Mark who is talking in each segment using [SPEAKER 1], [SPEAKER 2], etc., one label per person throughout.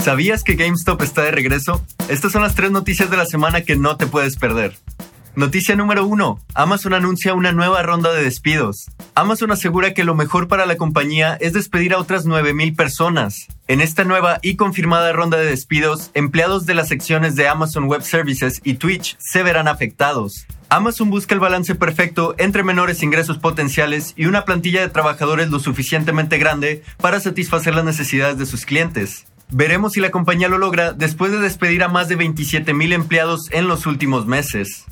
[SPEAKER 1] ¿Sabías que GameStop está de regreso? Estas son las tres noticias de la semana que no te puedes perder. Noticia número 1. Amazon anuncia una nueva ronda de despidos. Amazon asegura que lo mejor para la compañía es despedir a otras 9.000 personas. En esta nueva y confirmada ronda de despidos, empleados de las secciones de Amazon Web Services y Twitch se verán afectados. Amazon busca el balance perfecto entre menores ingresos potenciales y una plantilla de trabajadores lo suficientemente grande para satisfacer las necesidades de sus clientes. Veremos si la compañía lo logra después de despedir a más de 27.000 empleados en los últimos meses.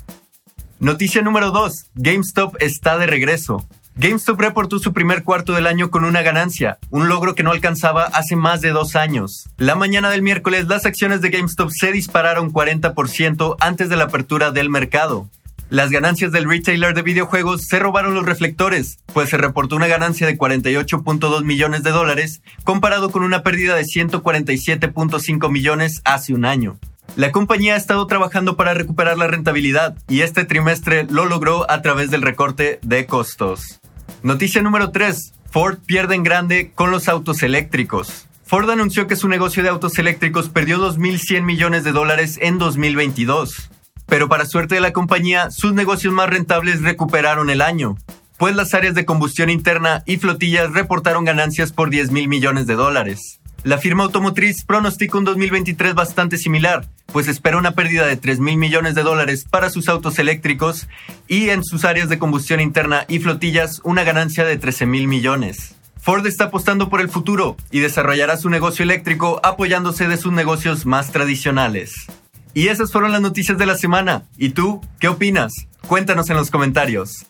[SPEAKER 1] Noticia número 2. GameStop está de regreso. GameStop reportó su primer cuarto del año con una ganancia, un logro que no alcanzaba hace más de dos años. La mañana del miércoles las acciones de GameStop se dispararon 40% antes de la apertura del mercado. Las ganancias del retailer de videojuegos se robaron los reflectores, pues se reportó una ganancia de 48.2 millones de dólares comparado con una pérdida de 147.5 millones hace un año. La compañía ha estado trabajando para recuperar la rentabilidad y este trimestre lo logró a través del recorte de costos. Noticia número 3. Ford pierde en grande con los autos eléctricos. Ford anunció que su negocio de autos eléctricos perdió 2.100 millones de dólares en 2022. Pero para suerte de la compañía, sus negocios más rentables recuperaron el año, pues las áreas de combustión interna y flotillas reportaron ganancias por 10 mil millones de dólares. La firma automotriz pronostica un 2023 bastante similar, pues espera una pérdida de 3 mil millones de dólares para sus autos eléctricos y en sus áreas de combustión interna y flotillas una ganancia de 13 mil millones. Ford está apostando por el futuro y desarrollará su negocio eléctrico apoyándose de sus negocios más tradicionales. Y esas fueron las noticias de la semana. ¿Y tú qué opinas? Cuéntanos en los comentarios.